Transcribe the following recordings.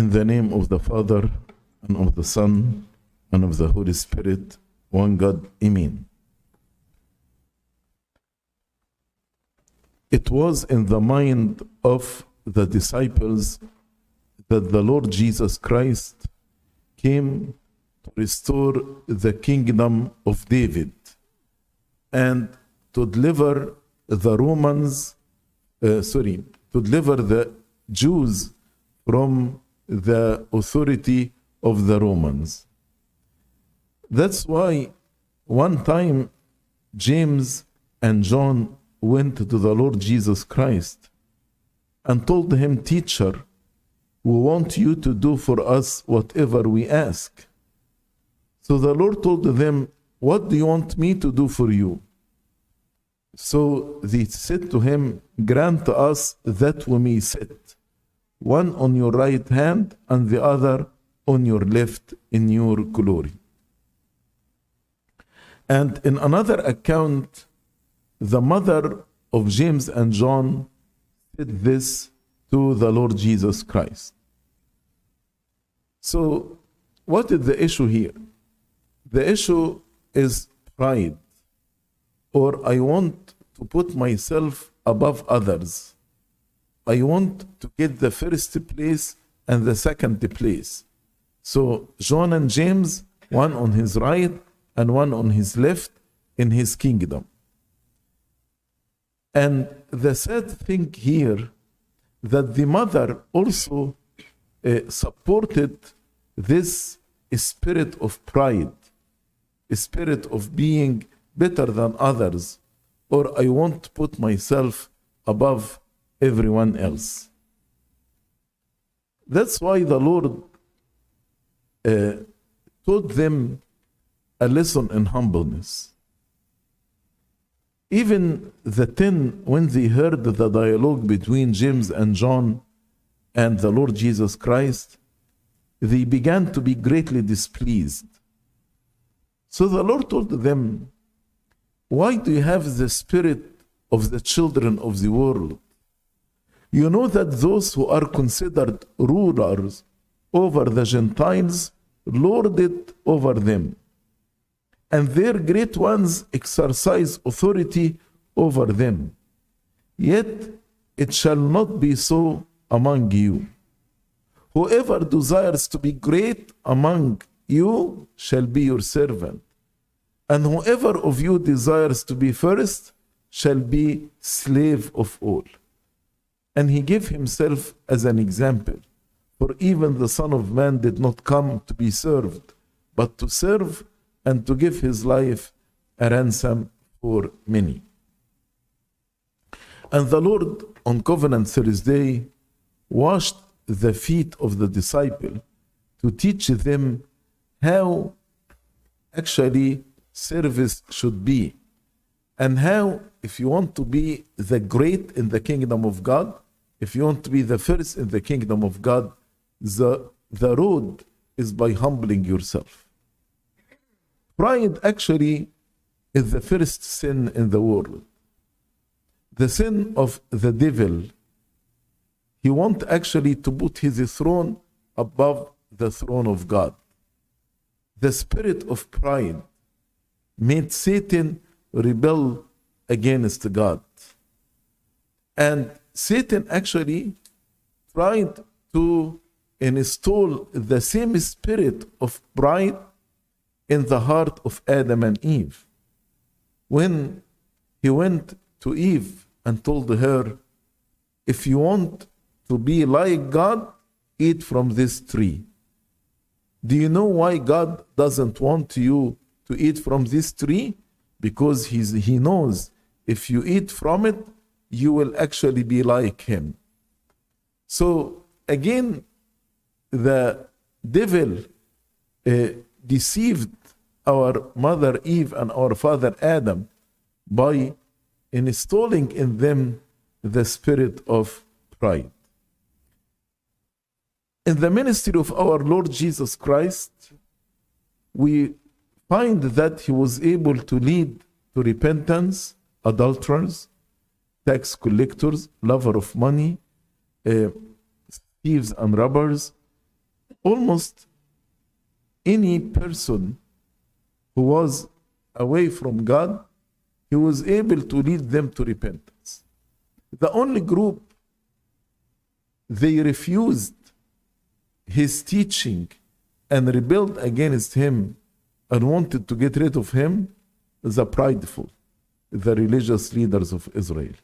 In the name of the Father, and of the Son, and of the Holy Spirit, one God, Amen. It was in the mind of the disciples that the Lord Jesus Christ came to restore the kingdom of David and to deliver the Romans, uh, sorry, to deliver the Jews from the authority of the Romans. That's why one time James and John went to the Lord Jesus Christ and told him, Teacher, we want you to do for us whatever we ask. So the Lord told them, What do you want me to do for you? So they said to him, Grant us that we may sit, one on your right hand and the other on your left in your glory. And in another account, the mother of James and John said this to the Lord Jesus Christ. So, what is the issue here? The issue is pride, or I want to put myself above others. I want to get the first place and the second place. So, John and James, one on his right and one on his left in his kingdom. And the sad thing here that the mother also uh, supported this spirit of pride, a spirit of being better than others, or I want to put myself above everyone else. That's why the Lord uh, taught them a lesson in humbleness. Even the ten, when they heard the dialogue between James and John and the Lord Jesus Christ, they began to be greatly displeased. So the Lord told them, Why do you have the spirit of the children of the world? You know that those who are considered rulers over the Gentiles lord it over them and their great ones exercise authority over them. Yet it shall not be so among you. Whoever desires to be great among you shall be your servant, and whoever of you desires to be first shall be slave of all. And he gave himself as an example, for even the Son of Man did not come to be served, but to serve and to give his life a ransom for many. And the Lord on Covenant Thursday washed the feet of the disciple to teach them how actually service should be and how if you want to be the great in the kingdom of God if you want to be the first in the kingdom of God the the road is by humbling yourself Pride actually is the first sin in the world. The sin of the devil. He wants actually to put his throne above the throne of God. The spirit of pride made Satan rebel against God. And Satan actually tried to install the same spirit of pride in the heart of Adam and Eve. When he went to Eve and told her, If you want to be like God, eat from this tree. Do you know why God doesn't want you to eat from this tree? Because he's, he knows if you eat from it, you will actually be like him. So again, the devil uh, deceived our mother Eve and our father Adam by installing in them the spirit of pride. In the ministry of our Lord Jesus Christ, we find that he was able to lead to repentance adulterers, tax collectors, lover of money, uh, thieves and robbers, almost any person who was away from God, he was able to lead them to repentance. The only group they refused his teaching and rebelled against him and wanted to get rid of him the prideful, the religious leaders of Israel,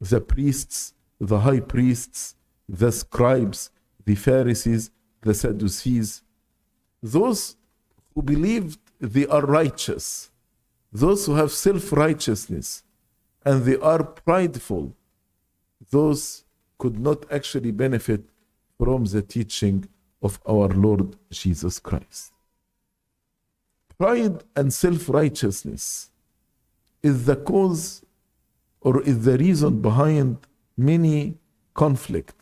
the priests, the high priests, the scribes, the Pharisees, the Sadducees, those who believed they are righteous, those who have self righteousness, and they are prideful, those could not actually benefit from the teaching of our Lord Jesus Christ. Pride and self righteousness is the cause or is the reason behind many conflict,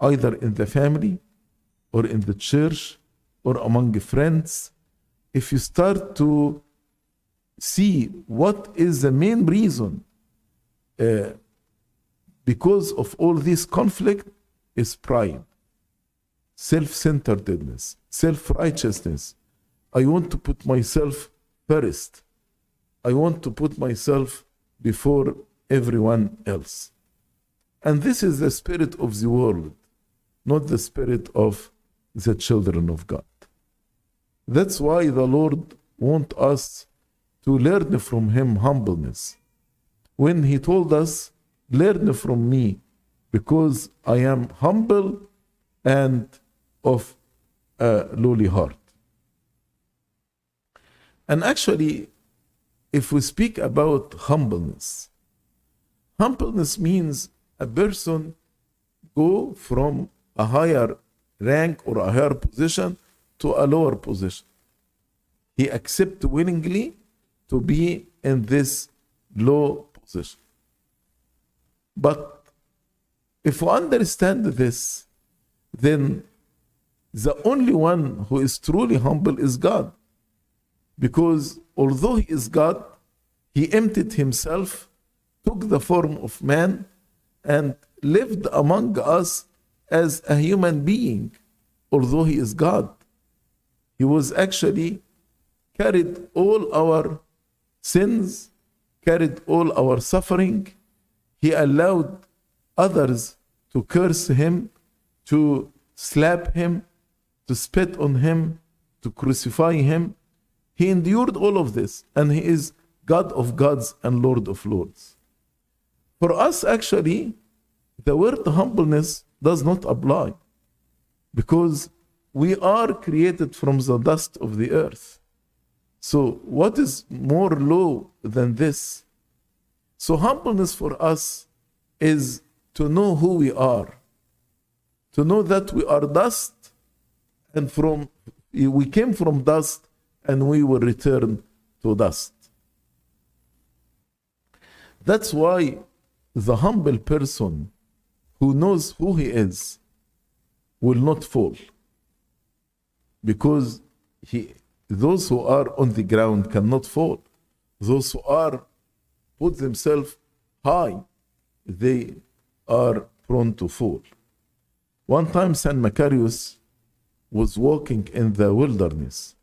either in the family or in the church or among friends. If you start to see what is the main reason uh, because of all this conflict is pride self-centeredness self-righteousness i want to put myself first i want to put myself before everyone else. And this is the spirit of the world not the spirit of the children of god. That's why the lord want us to learn from him humbleness. When he told us learn from me because i am humble and of a lowly heart. And actually if we speak about humbleness humbleness means a person go from a higher rank or a higher position to a lower position. He accept willingly to be in this low position. But if we understand this then the only one who is truly humble is God. Because although he is God he emptied himself took the form of man and lived among us as a human being although he is God. He was actually carried all our sins carried all our suffering. He allowed others to curse him to slap him to spit on him to crucify him. He endured all of this and he is god of gods and lord of lords for us actually the word humbleness does not apply because we are created from the dust of the earth so, what is more low than this? So, humbleness for us is to know who we are, to know that we are dust, and from we came from dust, and we will return to dust. That's why the humble person who knows who he is will not fall because he those who are on the ground cannot fall. Those who are put themselves high, they are prone to fall. One time, Saint Macarius was walking in the wilderness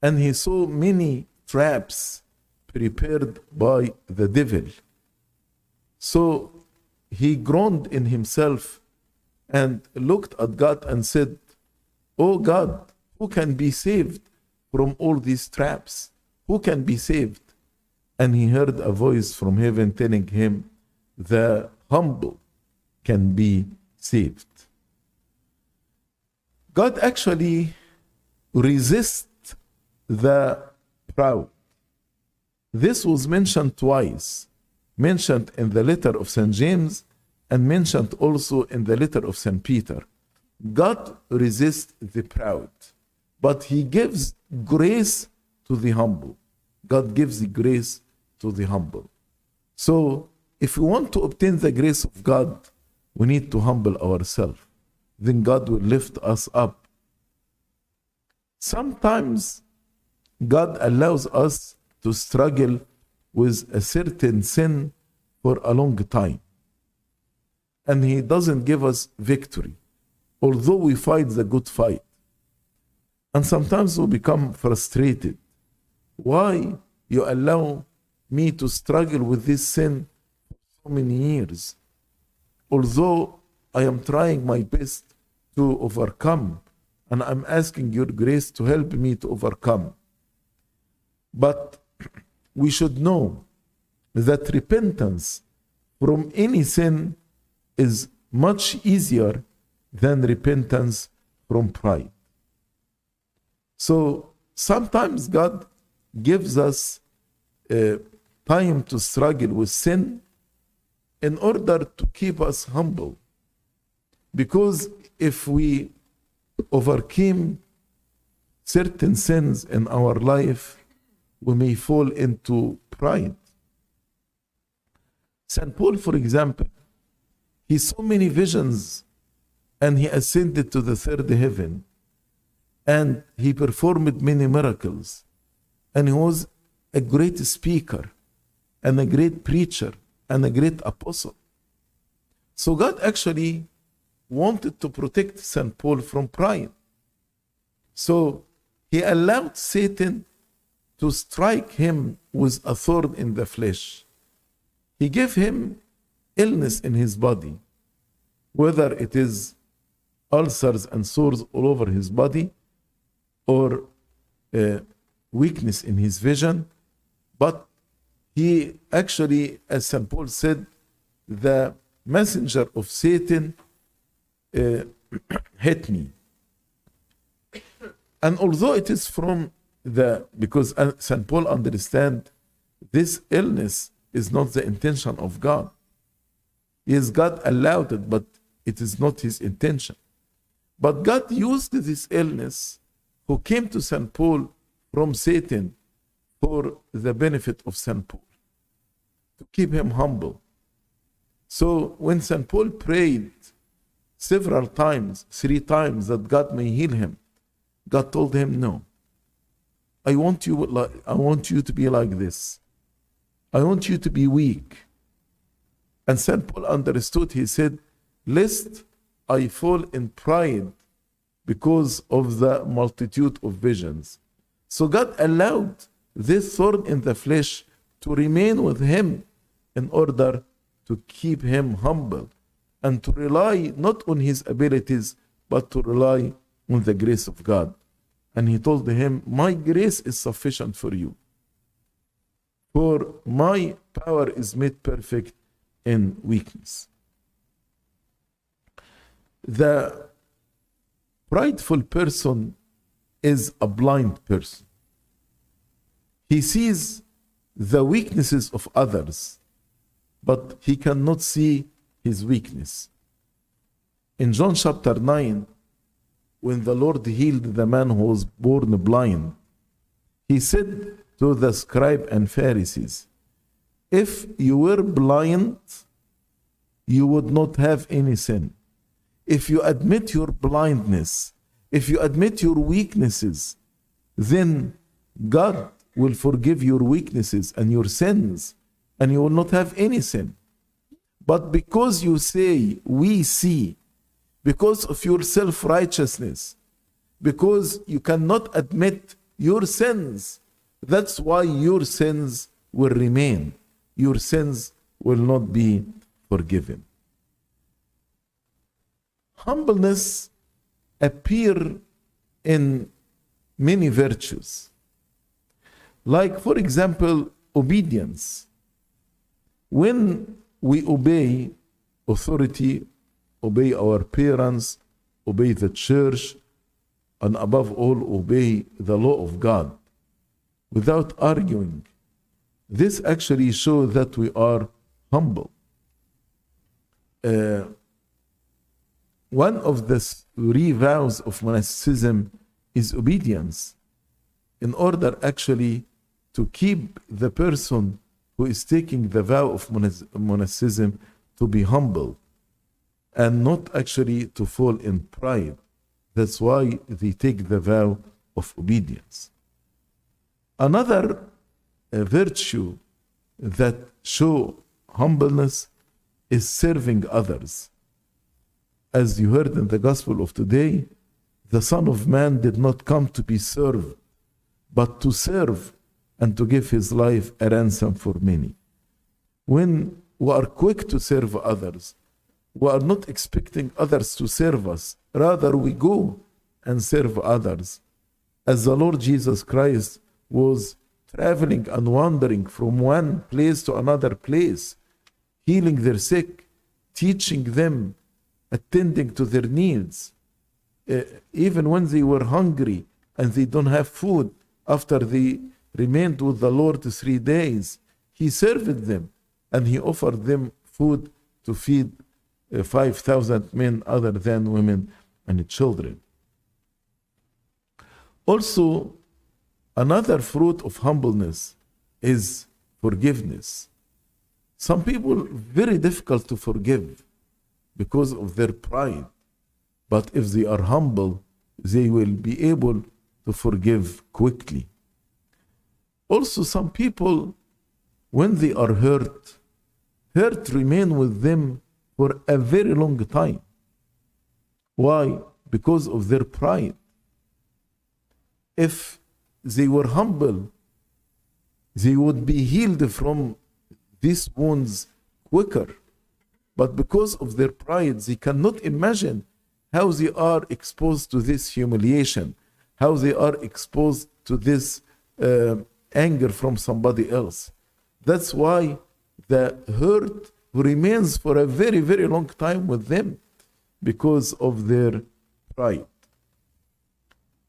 and he saw many traps prepared by the devil. So he groaned in himself and looked at God and said, Oh God, who can be saved from all these traps? Who can be saved? And he heard a voice from heaven telling him, The humble can be saved. God actually resists the proud. This was mentioned twice, mentioned in the letter of St. James and mentioned also in the letter of St. Peter. God resists the proud but he gives grace to the humble. God gives the grace to the humble. So, if we want to obtain the grace of God, we need to humble ourselves. Then God will lift us up. Sometimes God allows us to struggle with a certain sin for a long time. And He doesn't give us victory. Although we fight the good fight, And sometimes we become frustrated. Why you allow me to struggle with this sin for so many years? Although I am trying my best to overcome, and I'm asking your grace to help me to overcome. But we should know that repentance from any sin is much easier than repentance from pride. So sometimes God gives us uh, time to struggle with sin in order to keep us humble. Because if we overcame certain sins in our life, we may fall into pride. St. Paul, for example, he saw many visions and he ascended to the third heaven and he performed many miracles and he was a great speaker and a great preacher and a great apostle. So God actually wanted to protect St. Paul from pride. So he allowed Satan to strike him with a thorn in the flesh. He gave him illness in his body, whether it is ulcers and sores all over his body or uh, weakness in his vision. But he actually, as St. Paul said, the messenger of Satan uh, hit me. And although it is from the, because uh, St. Paul understand this illness is not the intention of God. Yes, God allowed it, but it is not his intention. But God used this illness who came to St. Paul from Satan for the benefit of St. Paul, to keep him humble. So when St. Paul prayed several times, three times, that God may heal him, God told him, No. I want you like I want you to be like this. I want you to be weak. And St. Paul understood, he said, Lest I fall in pride because of the multitude of visions. So God allowed this thorn in the flesh to remain with him in order to keep him humble and to rely not on his abilities, but to rely on the grace of God. And he told him, My grace is sufficient for you. For my power is made perfect in weakness. The prideful person is a blind person. He sees the weaknesses of others, but he cannot see his weakness. In John chapter 9, when the Lord healed the man who was born blind, he said to the scribe and Pharisees, If you were blind, you would not have any sin. If you admit your blindness, if you admit your weaknesses, then God will forgive your weaknesses and your sins, and you will not have any sin. But because you say, We see, because of your self righteousness, because you cannot admit your sins, that's why your sins will remain. Your sins will not be forgiven. Humbleness appear in many virtues. Like, for example, obedience. When we obey authority, obey our parents, obey the church, and above all, obey the law of God without arguing, this actually shows that we are humble. Uh, one of the three vows of monasticism is obedience in order actually to keep the person who is taking the vow of monasticism to be humble and not actually to fall in pride. That's why they take the vow of obedience. Another uh, virtue that show humbleness is serving others. As you heard in the gospel of today, the Son of Man did not come to be served, but to serve and to give his life a ransom for many. When we are quick to serve others, we are not expecting others to serve us. Rather, we go and serve others. As the Lord Jesus Christ was traveling and wandering from one place to another place, healing their sick, teaching them, attending to their needs. Uh, even when they were hungry and they don't have food, after they remained with the Lord three days, He served them and He offered them food to feed 5,000 men other than women and children. Also, another fruit of humbleness is forgiveness. Some people very difficult to forgive because of their pride. But if they are humble, they will be able to forgive quickly. Also, some people, when they are hurt, hurt remain with them for a very long time. Why? Because of their pride. If they were humble, they would be healed from these wounds quicker. But because of their pride, they cannot imagine how they are exposed to this humiliation, how they are exposed to this uh, anger from somebody else. That's why the hurt remains for a very, very long time with them because of their pride.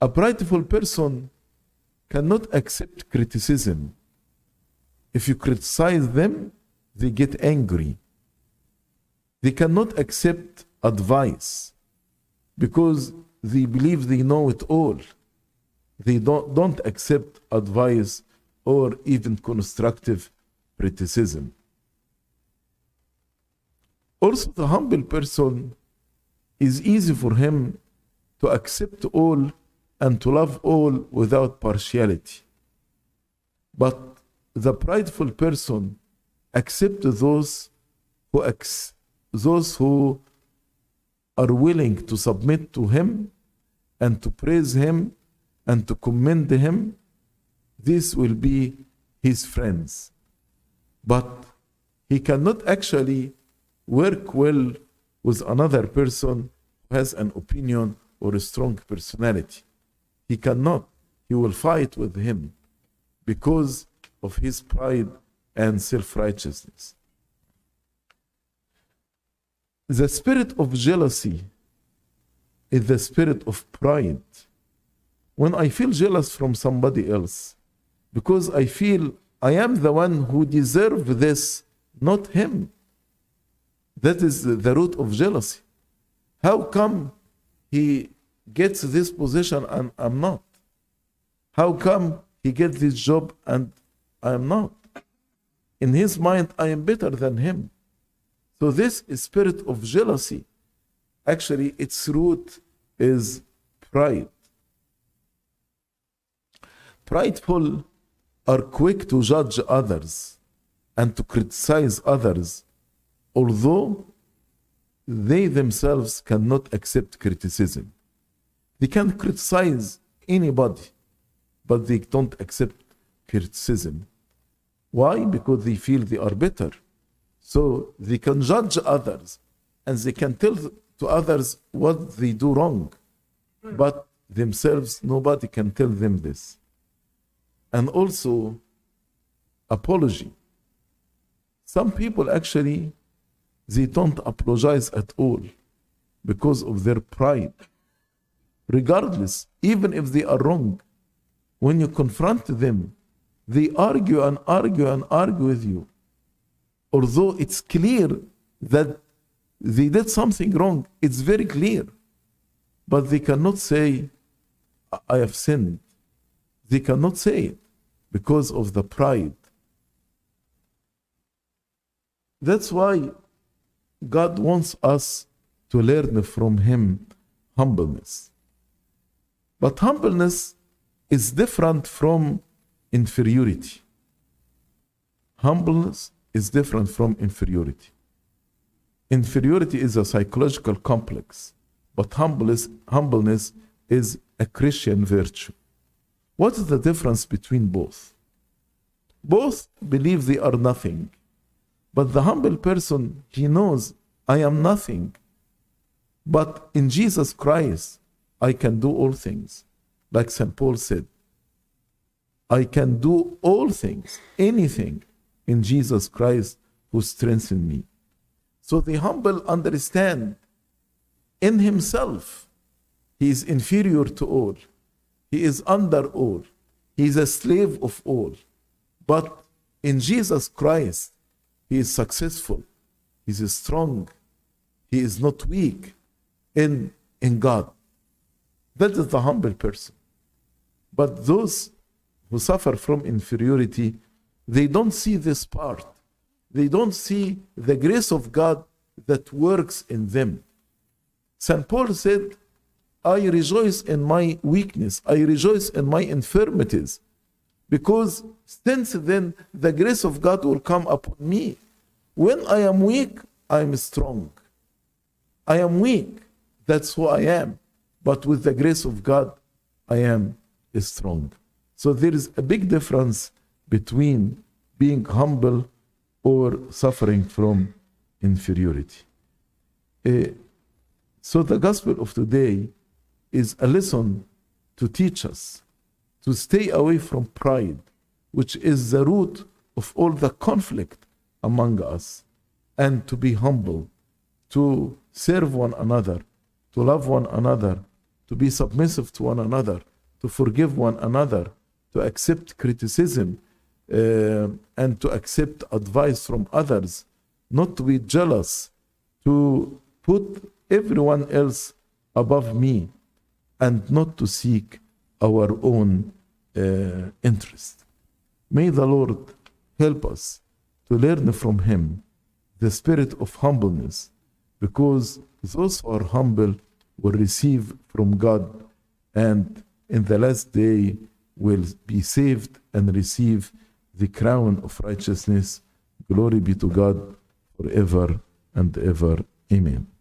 A prideful person cannot accept criticism. If you criticize them, they get angry. They cannot accept advice because they believe they know it all. They don't, don't accept advice or even constructive criticism. Also, the humble person is easy for him to accept all and to love all without partiality. But the prideful person accepts those who ex- those who are willing to submit to him and to praise him and to commend him. This will be his friends. But he cannot actually work well with another person who has an opinion or a strong personality. He cannot. He will fight with him because of his pride and self righteousness. The spirit of jealousy is the spirit of pride. When I feel jealous from somebody else, because I feel I am the one who deserve this, not him. That is the root of jealousy. How come he gets this position and I'm not? How come he gets this job and I am not? In his mind, I am better than him. So this spirit of jealousy, actually, its root is pride. Prideful are quick to judge others and to criticize others, although they themselves cannot accept criticism. They can criticize anybody, but they don't accept criticism. Why? Because they feel they are better. So they can judge others and they can tell to others what they do wrong. But themselves, nobody can tell them this. And also, apology. Some people actually, they don't apologize at all because of their pride. Regardless, even if they are wrong, when you confront them, they argue and argue and argue with you. Although it's clear that they did something wrong, it's very clear. But they cannot say, I have sinned. They cannot say it because of the pride. That's why God wants us to learn from Him humbleness. But humbleness is different from inferiority. Humbleness is different from inferiority. Inferiority is a psychological complex, but humbleness, humbleness is a Christian virtue. What is the difference between both? Both believe they are nothing, but the humble person, he knows, I am nothing. But in Jesus Christ, I can do all things. Like St. Paul said, I can do all things, anything, in Jesus Christ who strengthens me. So the humble understand in himself he is inferior to all, he is under all, he is a slave of all. But in Jesus Christ, he is successful, he is strong, he is not weak in, in God. That is the humble person. But those who suffer from inferiority, they don't see this part. They don't see the grace of God that works in them. St. Paul said, I rejoice in my weakness, I rejoice in my infirmities, because since then the grace of God will come upon me. When I am weak, I am strong. I am weak, that's who I am. But with the grace of God, I am strong. So there is a big difference between being humble or suffering from inferiority. Uh, so the gospel of today is a lesson to teach us to stay away from pride, which is the root of all the conflict among us, and to be humble, to serve one another, to love one another, to be submissive to one another, to forgive one another, to accept criticism, uh, and to accept advice from others, not to be jealous, to put everyone else above me, and not to seek our own uh, interest. May the Lord help us to learn from Him the spirit of humbleness, because those who are humble will receive from God, and in the last day will be saved and receive the crown of righteousness. Glory be to God forever and ever. Amen.